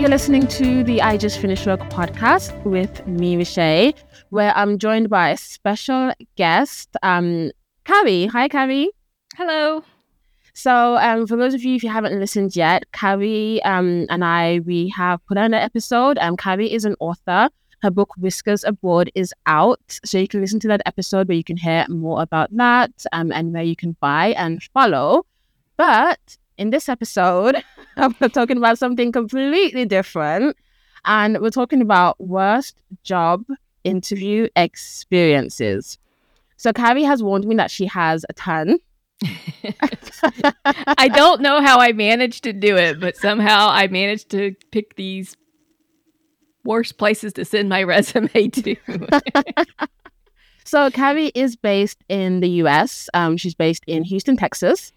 You're listening to the I Just Finished Work podcast with me, Michelle, where I'm joined by a special guest, um, Carrie. Hi, Carrie. Hello. So, um, for those of you if you haven't listened yet, Carrie um, and I we have put on an episode. Um, Carrie is an author. Her book Whiskers Abroad is out, so you can listen to that episode where you can hear more about that um, and where you can buy and follow. But in this episode, we're talking about something completely different, and we're talking about worst job interview experiences. So Carrie has warned me that she has a ton. I don't know how I managed to do it, but somehow I managed to pick these worst places to send my resume to. so Carrie is based in the US. Um, she's based in Houston, Texas.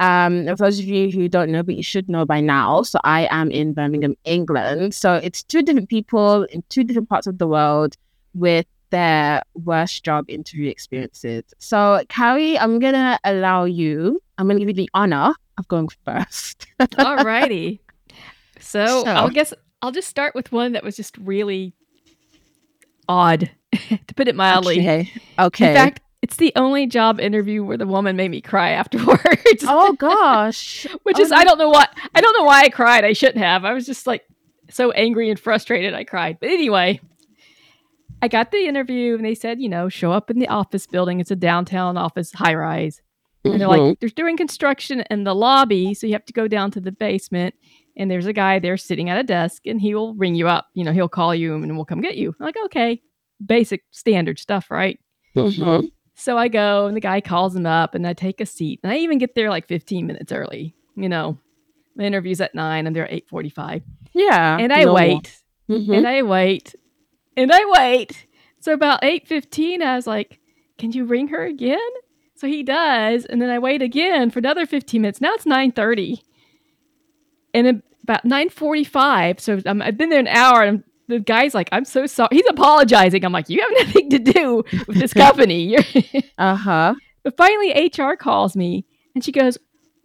Um, for those of you who don't know, but you should know by now, so I am in Birmingham, England. So it's two different people in two different parts of the world with their worst job interview experiences. So, Carrie, I'm gonna allow you. I'm gonna give you the honor of going first. Alrighty. So, so, I'll guess I'll just start with one that was just really odd, to put it mildly. Okay. Okay. In fact, it's the only job interview where the woman made me cry afterwards. Oh gosh. Which oh, is no. I don't know what I don't know why I cried. I shouldn't have. I was just like so angry and frustrated I cried. But anyway, I got the interview and they said, you know, show up in the office building. It's a downtown office high rise. And they're like, mm-hmm. they're doing construction in the lobby, so you have to go down to the basement. And there's a guy there sitting at a desk, and he will ring you up. You know, he'll call you and we'll come get you. I'm like, okay, basic standard stuff, right? Mm-hmm. So I go, and the guy calls him up, and I take a seat. And I even get there like 15 minutes early. You know, my interview's at nine, and they're at 8:45. Yeah, and I wait, mm-hmm. and I wait, and I wait. So about 8:15 I was like, "Can you ring her again?" So he does, and then I wait again for another 15 minutes. Now it's 9:30. And about 9:45, so i have been there an hour and the guy's like, "I'm so sorry." He's apologizing. I'm like, "You have nothing to do with this company." uh-huh. But finally HR calls me and she goes,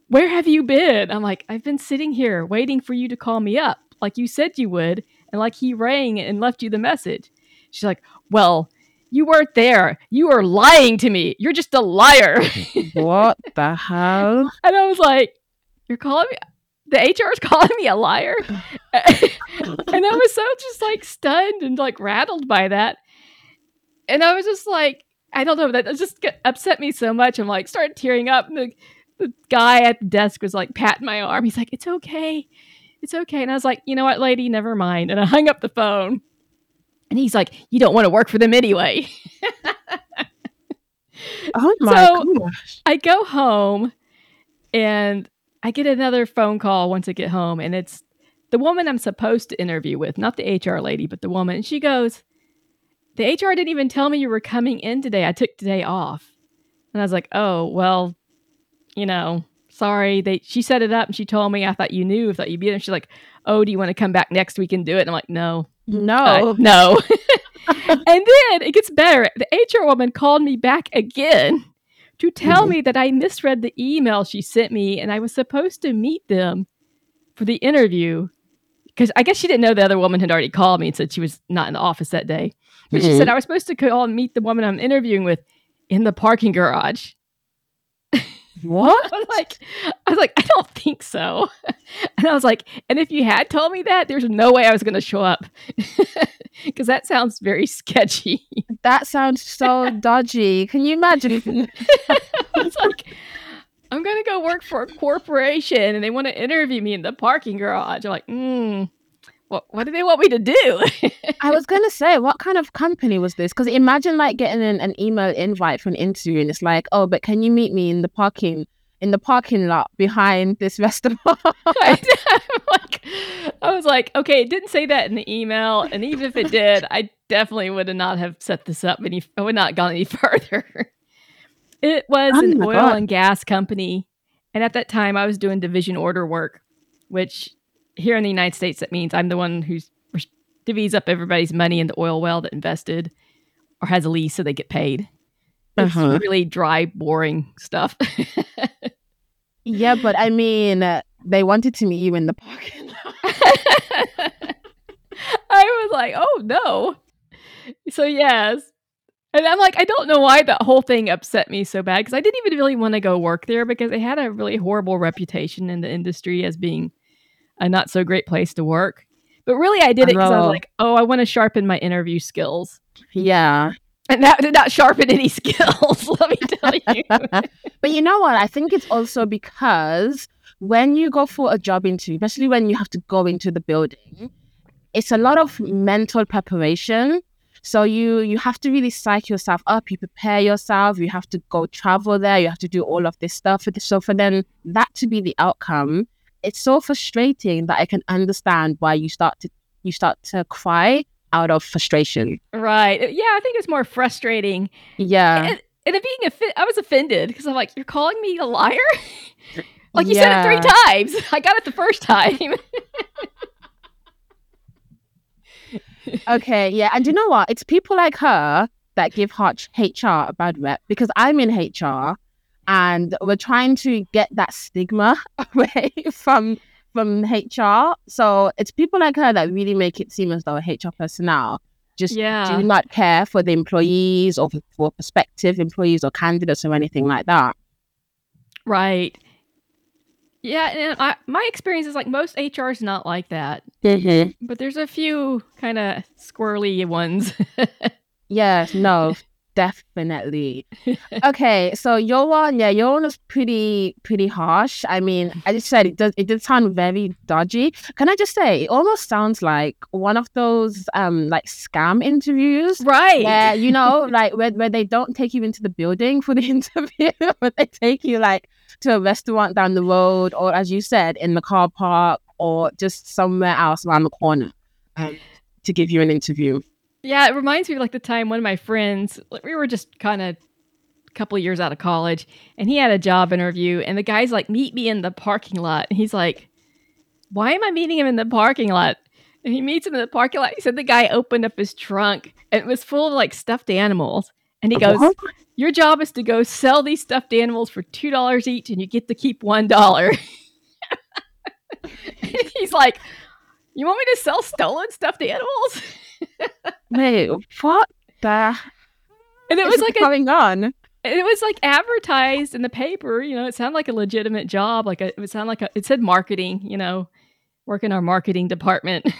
"Where have you been?" I'm like, "I've been sitting here waiting for you to call me up like you said you would." and like he rang and left you the message. She's like, Well, you weren't there. You are lying to me. You're just a liar. what the hell? And I was like, You're calling me the HR is calling me a liar. and I was so just like stunned and like rattled by that. And I was just like, I don't know, that just upset me so much. I'm like, started tearing up. And the, the guy at the desk was like patting my arm. He's like, It's okay it's okay. And I was like, you know what, lady, never mind. And I hung up the phone. And he's like, you don't want to work for them anyway. oh my so gosh. I go home and I get another phone call once I get home. And it's the woman I'm supposed to interview with, not the HR lady, but the woman. And she goes, the HR didn't even tell me you were coming in today. I took today off. And I was like, oh, well, you know, sorry. They she set it up and she told me I thought you knew, I thought you'd be there. And she's like, Oh, do you want to come back next week and do it? And I'm like, No. No. Uh, no. and then it gets better. The HR woman called me back again to tell mm-hmm. me that I misread the email she sent me and I was supposed to meet them for the interview. Because I guess she didn't know the other woman had already called me and said she was not in the office that day. But mm-hmm. she said I was supposed to call and meet the woman I'm interviewing with in the parking garage. What? I was like, I was like, I don't think so. And I was like, and if you had told me that, there's no way I was going to show up because that sounds very sketchy. That sounds so dodgy. Can you imagine? I was like, I'm going to go work for a corporation and they want to interview me in the parking garage. I'm like, hmm. What, what do they want me to do? I was gonna say, what kind of company was this? Because imagine like getting an, an email invite for an interview, and it's like, oh, but can you meet me in the parking in the parking lot behind this restaurant? I, like, I was like, okay, it didn't say that in the email, and even if it did, I definitely would have not have set this up any. I would not gone any further. It was oh an oil God. and gas company, and at that time, I was doing division order work, which here in the United States, that means I'm the one who's divvies up everybody's money in the oil well that invested or has a lease so they get paid. It's uh-huh. really dry, boring stuff. Yeah, but I mean, uh, they wanted to meet you in the parking lot. I was like, oh no. So yes. And I'm like, I don't know why that whole thing upset me so bad because I didn't even really want to go work there because they had a really horrible reputation in the industry as being a not so great place to work. But really, I did it because I was like, oh, I want to sharpen my interview skills. Yeah. And that did not sharpen any skills, let me tell you. but you know what? I think it's also because when you go for a job interview, especially when you have to go into the building, it's a lot of mental preparation. So you you have to really psych yourself up. You prepare yourself. You have to go travel there. You have to do all of this stuff. So for then that to be the outcome, it's so frustrating that I can understand why you start to you start to cry out of frustration. right. Uh, yeah, I think it's more frustrating. Yeah. and, and being offi- I was offended because I'm like, you're calling me a liar? like you said it three times. I got it the first time. Okay, yeah. And you know what? It's people like her that give HR a bad rep because I'm in HR and we're trying to get that stigma away from from HR. So it's people like her that really make it seem as though HR personnel just yeah. do not care for the employees or for, prospective employees or candidates or anything like that. Right. Yeah, and I, my experience is like most HR is not like that, mm-hmm. but there's a few kind of squirrely ones. Yeah, no, definitely. Okay, so your one, yeah, your one was pretty pretty harsh. I mean, I just said it does it did sound very dodgy. Can I just say it almost sounds like one of those um like scam interviews. right. Yeah, you know, like where, where they don't take you into the building for the interview, but they take you like to a restaurant down the road, or as you said, in the car park, or just somewhere else around the corner, um, to give you an interview. Yeah, it reminds me of like the time one of my friends, like, we were just kind of a couple of years out of college, and he had a job interview, and the guy's like, "Meet me in the parking lot," and he's like, "Why am I meeting him in the parking lot?" And he meets him in the parking lot. He said the guy opened up his trunk, and it was full of like stuffed animals, and he goes, What? "Your job is to go sell these stuffed animals for two dollars each, and you get to keep one dollar." he's like, "You want me to sell stolen stuffed animals?" Wait, what the And it was like a going on? It was like advertised in the paper you know it sounded like a legitimate job like a, it sounded like a, it said marketing you know work in our marketing department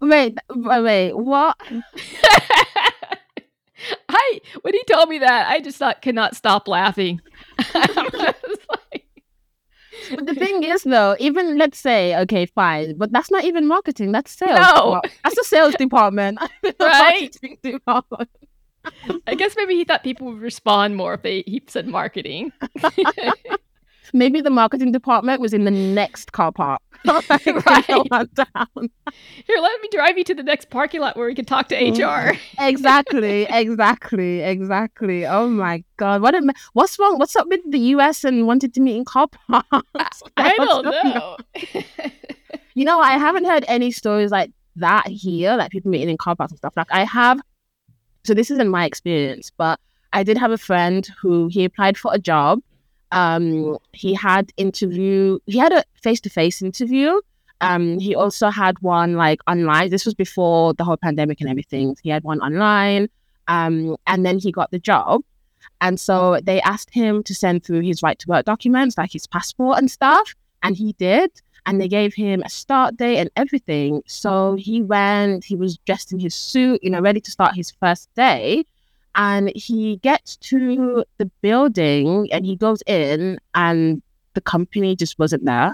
Wait, wait, wait, what? i when he told me that i just thought could not stop laughing I was like, But the thing is, though, even let's say, okay, fine, but that's not even marketing. That's sales. No. that's the sales department. Right? department. i guess maybe he thought people would respond more if they he said marketing Maybe the marketing department was in the next car park. Like, know, Right. on down. here let me drive you to the next parking lot where we can talk to mm. hr exactly, exactly, exactly. Oh my god, what? A, ma- what's wrong? What's up with the US and wanted to meet in car parks? i don't don't know You know, I haven't heard any stories like that here, like people meeting in car parks and stuff. Like I have, so this isn't my experience, but I did have a friend who he applied for a job. Um, he had interview, he had a face to face interview. Um, he also had one like online. This was before the whole pandemic and everything. He had one online. Um, and then he got the job. And so they asked him to send through his right to work documents, like his passport and stuff. And he did and they gave him a start date and everything. So he went, he was dressed in his suit, you know, ready to start his first day. And he gets to the building and he goes in, and the company just wasn't there.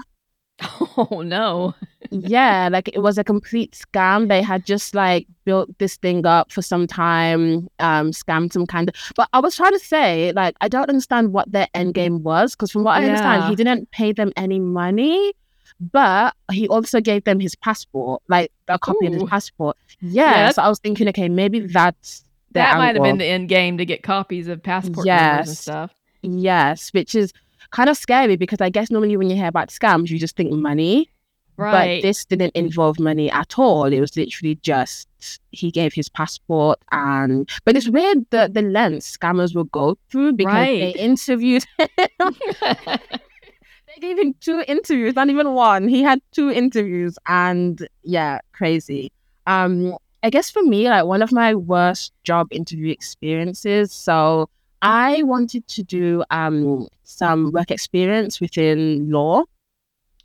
oh no yeah, like it was a complete scam. They had just like built this thing up for some time, um, scammed some kind of. But I was trying to say, like, I don't understand what their end game was because from what I understand, he didn't pay them any money, but he also gave them his passport, like a copy of his passport. Yeah, Yeah, so I was thinking, okay, maybe that's their that might have been the end game to get copies of passport numbers and stuff. Yes, which is kind of scary because I guess normally when you hear about scams, you just think money. Right. But this didn't involve money at all. It was literally just he gave his passport and but it's weird the the length scammers will go through because they interviewed him. they gave him two interviews, not even one. He had two interviews and yeah, crazy. Um I guess for me, like one of my worst job interview experiences. So I wanted to do um some work experience within law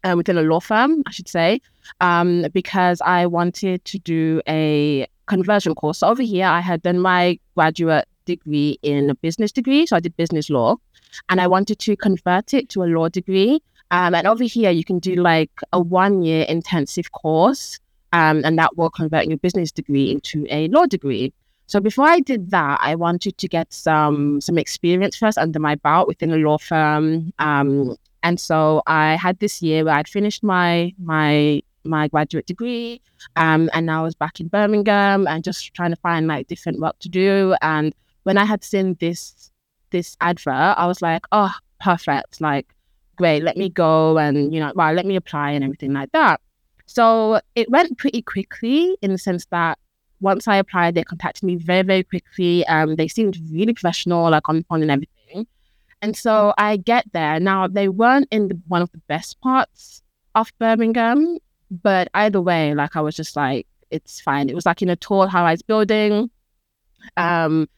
uh, within a law firm, I should say, um, because I wanted to do a conversion course. So over here, I had done my graduate degree in a business degree, so I did business law, and I wanted to convert it to a law degree. Um, and over here, you can do like a one-year intensive course, um, and that will convert your business degree into a law degree. So before I did that, I wanted to get some some experience first under my belt within a law firm. Um, and so I had this year where I'd finished my my my graduate degree, um, and I was back in Birmingham and just trying to find like different work to do. And when I had seen this this advert, I was like, oh, perfect, like great, let me go and you know, well, let me apply and everything like that. So it went pretty quickly in the sense that once I applied, they contacted me very, very quickly. Um, they seemed really professional, like on the phone and everything. And so I get there. Now they weren't in the, one of the best parts of Birmingham, but either way, like I was just like, it's fine. It was like in a tall high-rise building. Um,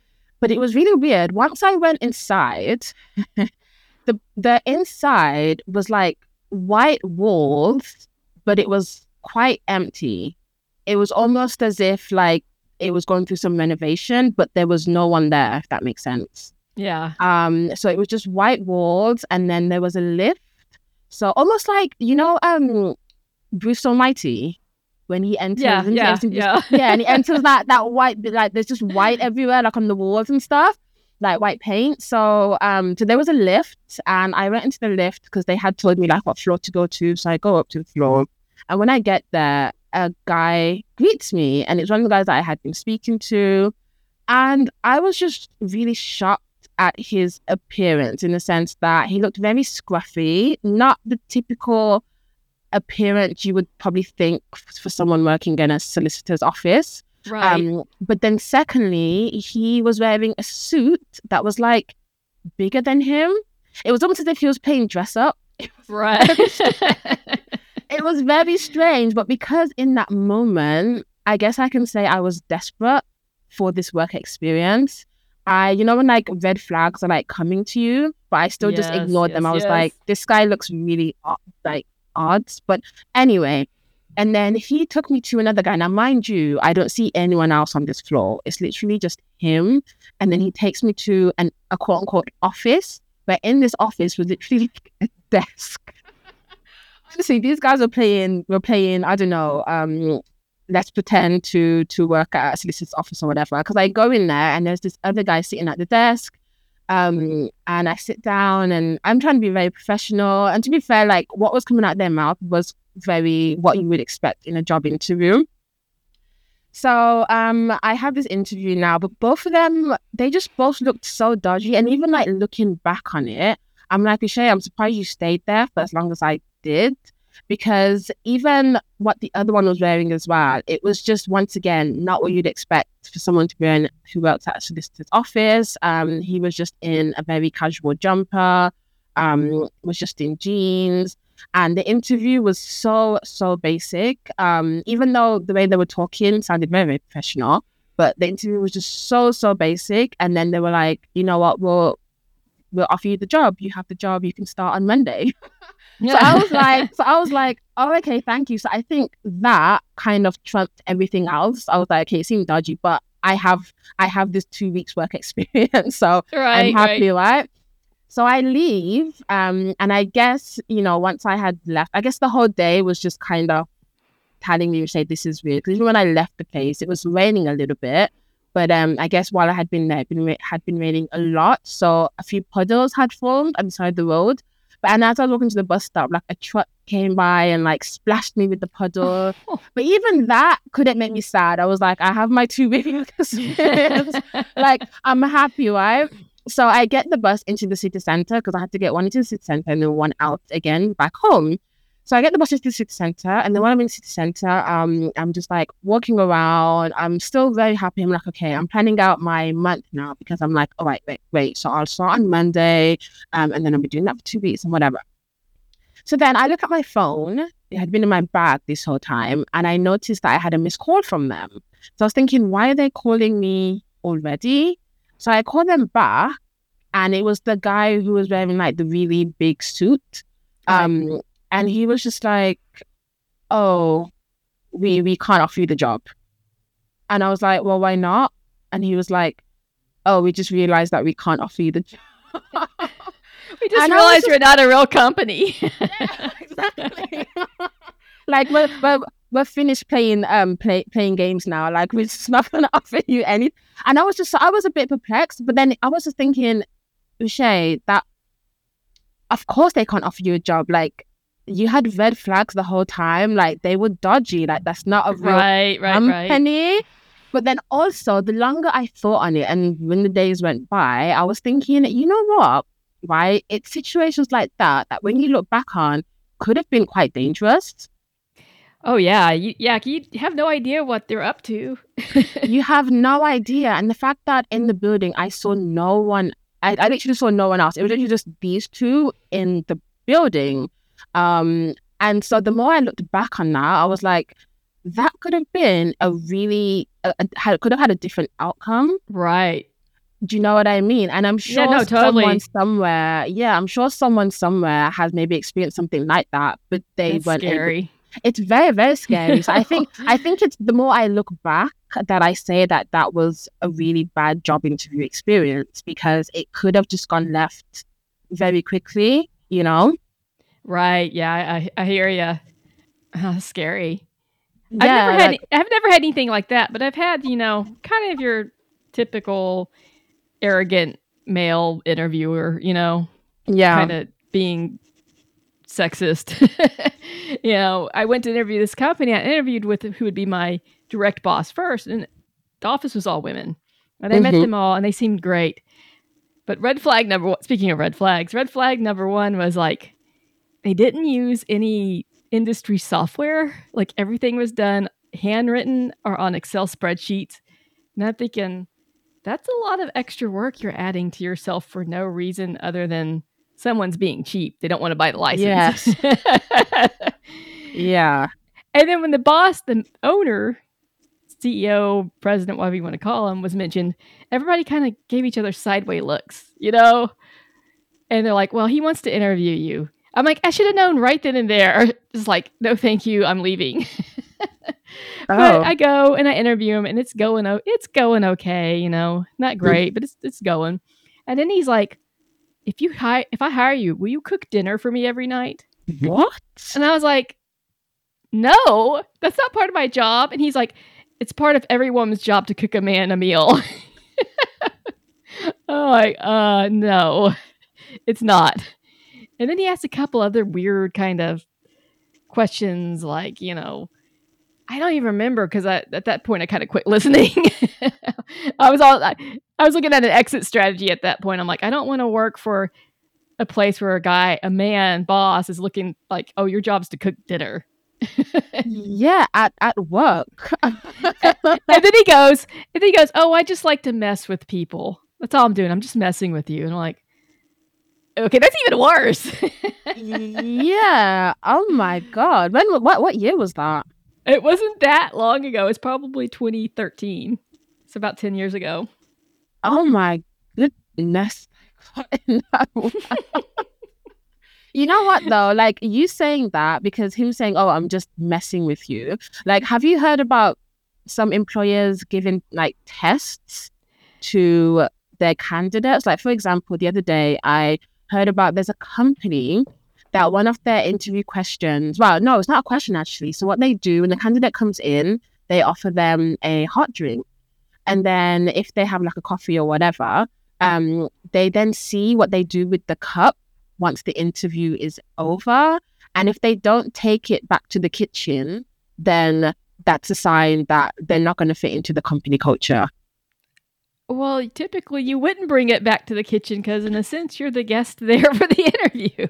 but it was really weird. Once I went inside, the the inside was like white walls, but it was quite empty. It was almost as if like it was going through some renovation, but there was no one there, if that makes sense. yeah. Um, so it was just white walls, and then there was a lift. So almost like you know, um, Bruce Almighty when he enters, Yeah, and he yeah, enters- yeah. yeah, and he enters that that white, like there's just white everywhere, like on the walls and stuff, like white paint. So um, so there was a lift, and I went into the lift because they had told me like what floor to go to. So I go up to the floor, and when I get there, a guy greets me, and it's one of the guys that I had been speaking to, and I was just really shocked at his appearance in the sense that he looked very scruffy, not the typical appearance you would probably think for someone working in a solicitor's office. Right. Um, but then, secondly, he was wearing a suit that was like bigger than him. It was almost as if he was playing dress up. right. It was very strange, but because in that moment, I guess I can say I was desperate for this work experience. I, you know, when like red flags are like coming to you, but I still just Yes, ignored them. I was yes. like, this guy looks really odd, like odd. But anyway, and then he took me to another guy. Now, mind you, I don't see anyone else on this floor. It's literally just him. And then he takes me to an a quote unquote office. Where in this office was literally like a desk. Honestly, these guys were playing. Were playing. I don't know. Um, let's pretend to to work at a solicitor's office or whatever. Because I go in there and there's this other guy sitting at the desk. Um, and I sit down and I'm trying to be very professional. And to be fair, like what was coming out their mouth was very what you would expect in a job interview. So um, I have this interview now, but both of them, they just both looked so dodgy. And even like looking back on it, I'm like, Shay, I'm surprised you stayed there for as long as I did. Because even what the other one was wearing as well, it was just once again not what you'd expect for someone to be in who works at a solicitor's office. Um, he was just in a very casual jumper, um, was just in jeans. And the interview was so, so basic. Um, even though the way they were talking sounded very, very professional, but the interview was just so, so basic. And then they were like, you know what, we'll we'll offer you the job. You have the job, you can start on Monday. So I was like, so I was like, oh, okay, thank you. So I think that kind of trumped everything else. I was like, okay, it seemed dodgy, but I have I have this two weeks work experience, so right. I'm happy, right? So I leave, um, and I guess you know once I had left, I guess the whole day was just kind of telling me, to say, this is weird. Because even when I left the place, it was raining a little bit. But um, I guess while I had been there, it been ra- had been raining a lot, so a few puddles had formed on the side of the road. But and as I was walking to the bus stop, like a truck came by and like splashed me with the puddle. But even that couldn't make me sad. I was like, I have my two experience. like I'm happy, right? So I get the bus into the city center because I had to get one into the city center and then one out again back home. So I get the bus to the city center, and then when I'm in the city center, um, I'm just like walking around. I'm still very happy. I'm like, okay, I'm planning out my month now because I'm like, all right, wait, wait. So I'll start on Monday, um, and then I'll be doing that for two weeks and whatever. So then I look at my phone. It had been in my bag this whole time, and I noticed that I had a missed call from them. So I was thinking, why are they calling me already? So I called them back, and it was the guy who was wearing like the really big suit. Um, and he was just like, "Oh, we we can't offer you the job." And I was like, "Well, why not?" And he was like, "Oh, we just realized that we can't offer you the job." We just And realized just- we're not a real company. Yeah, exactly. like we're, we're we're finished playing um play, playing games now. Like we're just not gonna offer you any. And I was just I was a bit perplexed, but then I was just thinking, Uche, that of course they can't offer you a job. Like you had red flags the whole time. Like they were dodgy. Like that's not a real right, right, right. company. But then also, the longer I thought on it, and when the days went by, I was thinking, you know what? Right? It's situations like that that when you look back on, could have been quite dangerous. Oh yeah, you, yeah. You have no idea what they're up to. you have no idea. And the fact that in the building, I saw no one, I, I literally saw no one else. It was literally just these two in the building. Um, and so the more I looked back on that, I was like, that could have been a really, a, a, could have had a different outcome. right. Do you know what I mean? And I'm sure Yeah, no, totally. someone somewhere, yeah, I'm sure someone somewhere has maybe experienced something like that, but they That's weren't able it's very very scary so i think i think it's the more i look back that i say that that was a really bad job interview experience because it could have just gone left very quickly you know Right. Yeah, I, I hear you. Uh, scary. I've never had like- I've never had anything like that, but I've had, you know, kind of your typical arrogant male interviewer, you know, yeah kind of being sexist. you know, I went to interview this company. I interviewed with who would be my direct boss first, and the office was all women. And I met Mhm. them all, and they seemed great. But red flag number one. Speaking of red flags, red flag number one was like they didn't use any industry software. Like everything was done handwritten or on Excel spreadsheets. And I'm thinking, that's a lot of extra work you're adding to yourself for no reason other than someone's being cheap. They don't want to buy the license. yeah and then when the boss, the owner, CEO, president, whatever you want to call him, was mentioned, everybody kind of gave each other sideways looks, you know? And they're like, well, he wants to interview you. I'm like, I should have known right then and there. Just like, no, thank you. I'm leaving. oh But I go and I interview him, and it's going it's going okay, you know, not great, but it's it's going. And then he's like, "If you hire, if I hire you, will you cook dinner for me every night?" what And I was like, "No, that's not part of my job." And he's like, "It's part of every woman's job to cook a man a meal." I'm like, "Uh, no, it's not." And then he asked a couple other weird kind of questions, like you know. I don't even remember because at that point I kind of quit listening. I was all I, I was looking at an exit strategy at that point. I'm like, I don't want to work for a place where a guy, a man boss, is looking like, oh, your job's to cook dinner. yeah at at work and then he goes, and then he goes, oh, I just like to mess with people. That's all I'm doing. I'm just messing with you. And I'm like, okay, that's even worse. yeah oh my god when what what year was that it wasn't that long ago. It's probably 2013. It's about 10 years ago. Oh my goodness. You know what though? Like you saying that because he was saying, Oh, I'm just messing with you. Like, have you heard about some employers giving like tests to their candidates? Like, for example, the other day I heard about there's a company that one of their interview questions, well, no, it's not a question actually. So what they do when the candidate comes in, they offer them a hot drink. And then if they have like a coffee or whatever, um, they then see what they do with the cup once the interview is over. And if they don't take it back to the kitchen, then that's a sign that they're not going to fit into the company culture. Well, typically you wouldn't bring it back to the kitchen because, in a sense, you're the guest there for the interview.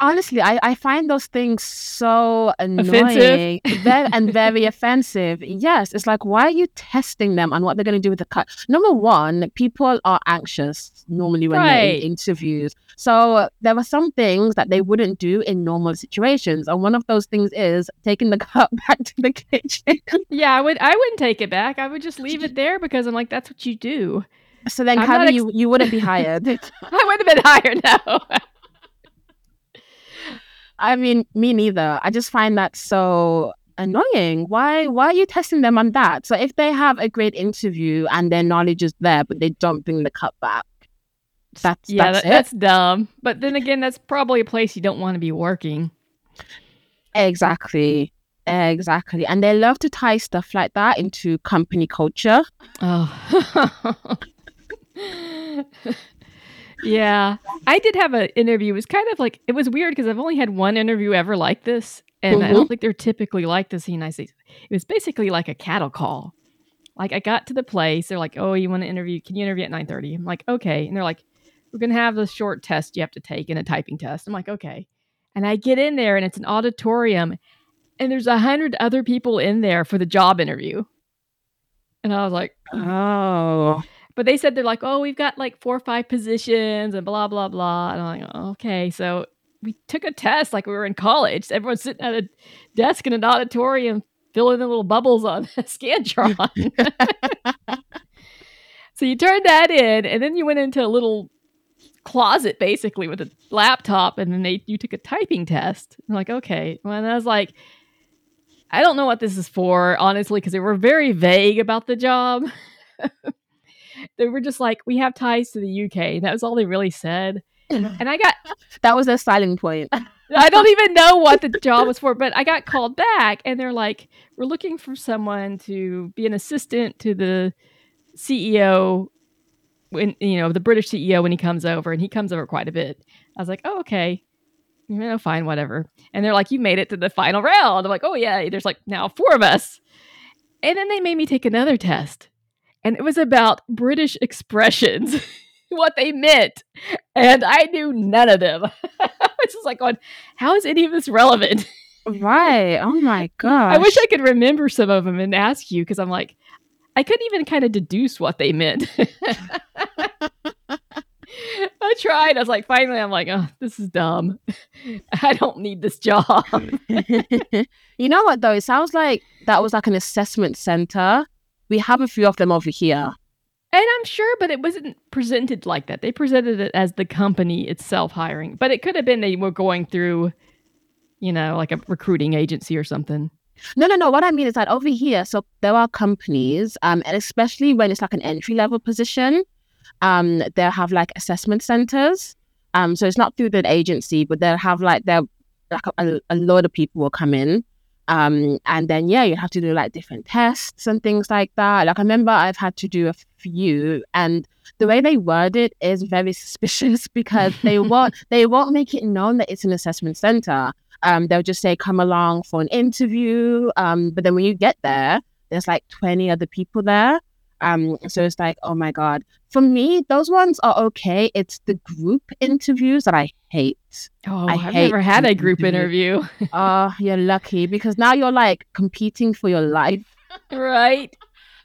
Honestly, I, I find those things so annoying very, and very offensive. Yes, it's like, why are you testing them on what they're going to do with the cut? Number one, people are anxious normally when they're in interviews. So there are some things that they wouldn't do in normal situations. And one of those things is taking the cut back to the kitchen. Yeah, I would. I wouldn't take it back. I would just leave it there because I'm like, that's what you do. So then, Carrie, ex- you, you wouldn't be hired. I would have been hired now. I mean, me neither. I just find that so annoying. Why why are you testing them on that? So if they have a great interview and their knowledge is there, but they don't bring the cut back, that's yeah, that's that- that's dumb. But then again, that's probably a place you don't want to be working. Exactly. Exactly. And they love to tie stuff like that into company culture. Oh. yeah. I did have an interview. It was kind of like, it was weird because I've only had one interview ever like this. And I Mhm. don't think they're typically like this in the United States. It was basically like a cattle call. Like I got to the place, they're like, "Oh, you want to interview? Can you interview at 9:30?" I'm like, "Okay." And they're like, "We're going to have this short test you have to take and a typing test." I'm like, "Okay." And I get in there and it's an auditorium and there's a hundred other people in there for the job interview. And I was like, Oh. But they said they're like, oh, we've got like four or five positions and blah blah blah. And I'm like, oh, okay. So we took a test like we were in college. Everyone's sitting at a desk in an auditorium, filling in little bubbles on a scantron. so you turned that in, and then you went into a little closet basically with a laptop, and then they you took a typing test. I'm like, okay. Well, and I was like. I don't know what this is for, honestly, because they were very vague about the job they were just like, we have ties to the UK. That was all they really said. And I got, That was a styling point. I don't even know what the job was for, but I got called back and they're like, we're looking for someone to be an assistant to the CEO when, you know, the British CEO when he comes over and he comes over quite a bit. I was like, oh, okay. You know, fine, whatever. And they're like, you made it to the final round. I'm like, oh, yeah, there's like now four of us. And then they made me take another test. And it was about British expressions, what they meant. And I knew none of them. I was just like, going, how is any of this relevant? right. Oh my gosh. I wish I could remember some of them and ask you because I'm like, I couldn't even kind of deduce what they meant. I tried. I was like, finally, I'm like, oh, this is dumb. I don't need this job. you know what though? It sounds like that was like an assessment center. We have a few of them over here. And I'm sure, but it wasn't presented like that. They presented it as the company itself hiring, but it could have been they were going through, you know, like a recruiting agency or something. No, no, no. What I mean is that over here, so there are companies, um, and especially when it's like an entry level position, um, they'll have like assessment centers. Um, so it's not through the agency, but they'll have like they're like a, a lot of people will come in. Um, and then yeah, you have to do like different tests and things like that. Like I remember I've had to do a few, and the way they word it is very suspicious because they won't they won't make it known that it's an assessment center. Um, they'll just say come along for an interview. Um, but then when you get there, there's like 20 other people there. Um, so it's like, oh my god. For me, those ones are okay. It's the group interviews that I hate. Oh, I have never had a group group interview. Oh, you're lucky because now you're like competing for your life. right.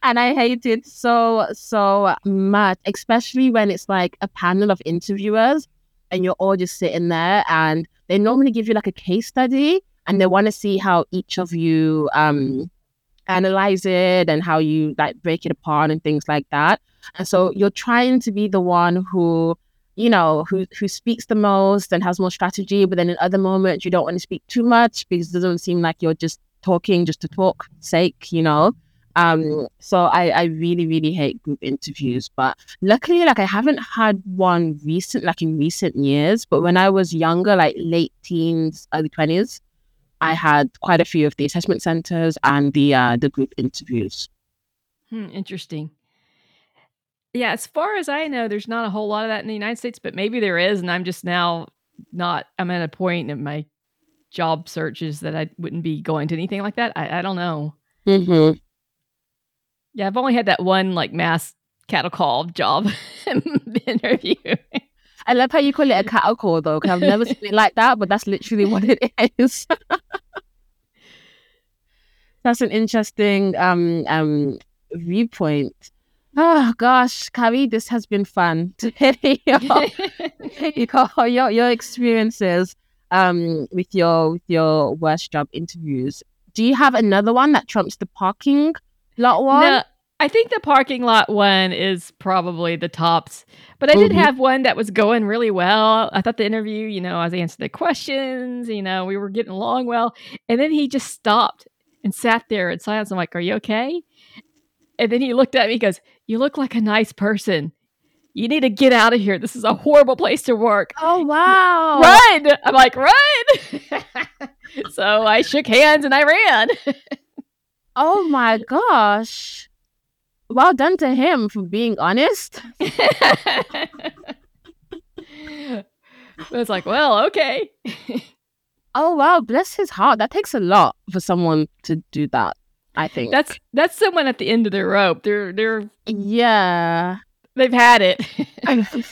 And I hate it so, so much, especially when it's like a panel of interviewers and you're all just sitting there and they normally give you like a case study and they want to see how each of you um analyze it and how you like break it apart and things like that. And so you're trying to be the one who, you know, who who speaks the most and has more strategy, but then in other moments you don't want to speak too much because it doesn't seem like you're just talking just to talk sake, you know. Um, so I, I really, really hate group interviews. But luckily, like I haven't had one recent like in recent years. But when I was younger, like late teens, early twenties, I had quite a few of the assessment centers and the uh, the group interviews. Hmm, interesting. Yeah, as far as I know, there's not a whole lot of that in the United States, but maybe there is, and I'm just now not. I'm at a point in my job searches that I wouldn't be going to anything like that. I, I don't know. Mm-hmm. Yeah, I've only had that one like mass cattle call job interview. I love how you call it a cattle call though, because I've never seen it like that, but that's literally what it is. that's an interesting um um viewpoint. Oh gosh, Carrie, this has been fun to hear your, your, your experiences um with your with your worst job interviews. Do you have another one that trumps the parking lot one? No, I think the parking lot one is probably the tops. But I did Mhm. have one that was going really well. I thought the interview, you know, I was answering the questions, you know, we were getting along well. And then he just stopped and sat there in silence. I'm like, Are you okay? And then he looked at me, he goes, You look like a nice person. You need to get out of here. This is a horrible place to work. Oh wow! Run! I'm like, Run! so I shook hands and I ran. Oh my gosh! Well done to him for being honest. it's like, well, okay. Oh wow, bless his heart. That takes a lot for someone to do that. I think That's that's someone at the end of their rope. They're they're yeah. they've had it.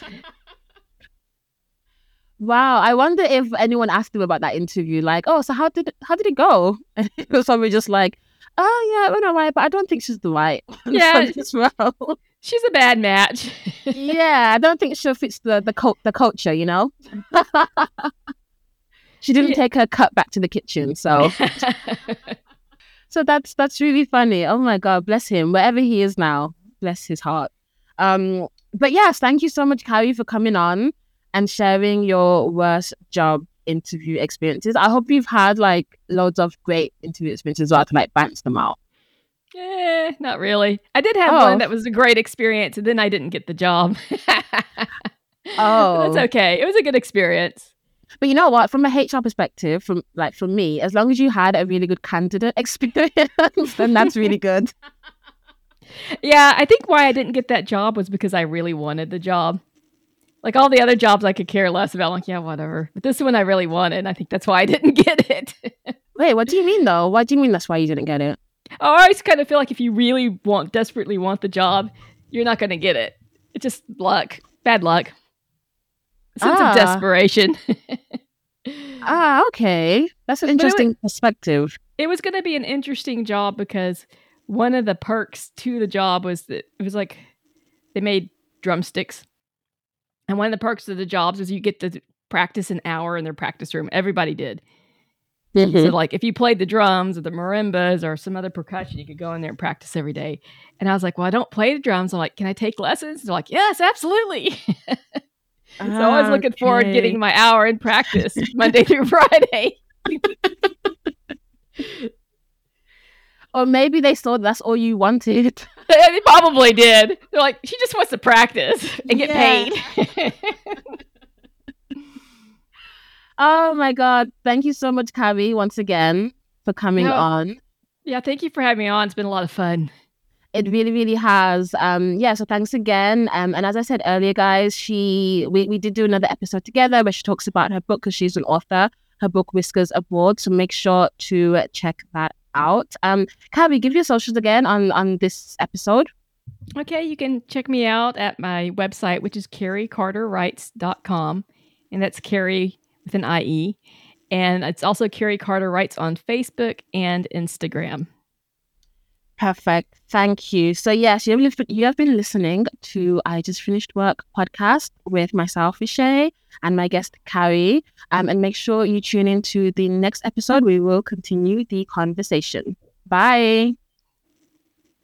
wow, I wonder if anyone asked him about that interview. Like, oh, so how did how did it go? And was probably just like, oh yeah, it went alright, but I don't think she's the right. one Yeah. this role. She's a bad match. yeah, I don't think she fits the the cult the culture. You know. she didn't Yeah. take her cut back to the kitchen, so so that's that's really funny. Oh my god, bless him, wherever he is now, bless his heart. Um, but yes, thank you so much, Carrie, for coming on and sharing your worst job interview experiences. I hope you've had like loads of great interview experiences as well to like bounce them out. Eh, not really. I did have Oh. one that was a great experience, and then I didn't get the job. Oh. that's okay. It was a good experience. But you know what? From a HR perspective, from like from me, as long as you had a really good candidate experience, then that's really good. Yeah, I think why I didn't get that job was because I really wanted the job. Like all the other jobs, I could care less about. Like, yeah, whatever. But this one I really wanted. And I think that's why I didn't get it. Wait, what do you mean though? What do you mean that's why you didn't get it? I always kind of feel like if you really want, desperately want the job, you're not going to get it. It's just luck, bad luck, sense Ah. of desperation. Ah, okay. That's an But it wa- interesting perspective. it was going to be an interesting job because one of the perks to the job was that it was like they made drumsticks. And one of the perks of the jobs is you get to practice an hour in their practice room. Everybody did. So, mm-hmm. like, if you played the drums or the marimbas or some other percussion, you could go in there and practice every day. And I was like, Well, I don't play the drums. I'm like, Can I take lessons? They're like, Yes, absolutely. so I was ah, looking forward to getting my hour in practice Monday through Friday. Or maybe they saw that's all you wanted. they probably did. They're like, She just wants to practice and get Yeah. paid. Oh my god! Thank you so much, Carrie, once again for coming No. on. yeah, thank you for having me on. It's been a lot of fun. It really, really has. Um, yeah. So thanks again. Um, and as I said earlier, guys, she we, we did do another episode together where she talks about her book because she's an author. Her book Whiskers Abroad. So make sure to check that out. Um, Carrie, give your socials again on on this episode. Okay, you can check me out at my website, which is carriecarterwrites.com. And that's Carrie with an IE. And it's also Carrie Carter Writes on Facebook and Instagram. Perfect. Thank you. So yes, you have, you have been listening to I Just Finished Work podcast with myself, Vishay, and my guest, Carrie. Um, and make sure you tune in to the next episode. We will continue the conversation. Bye.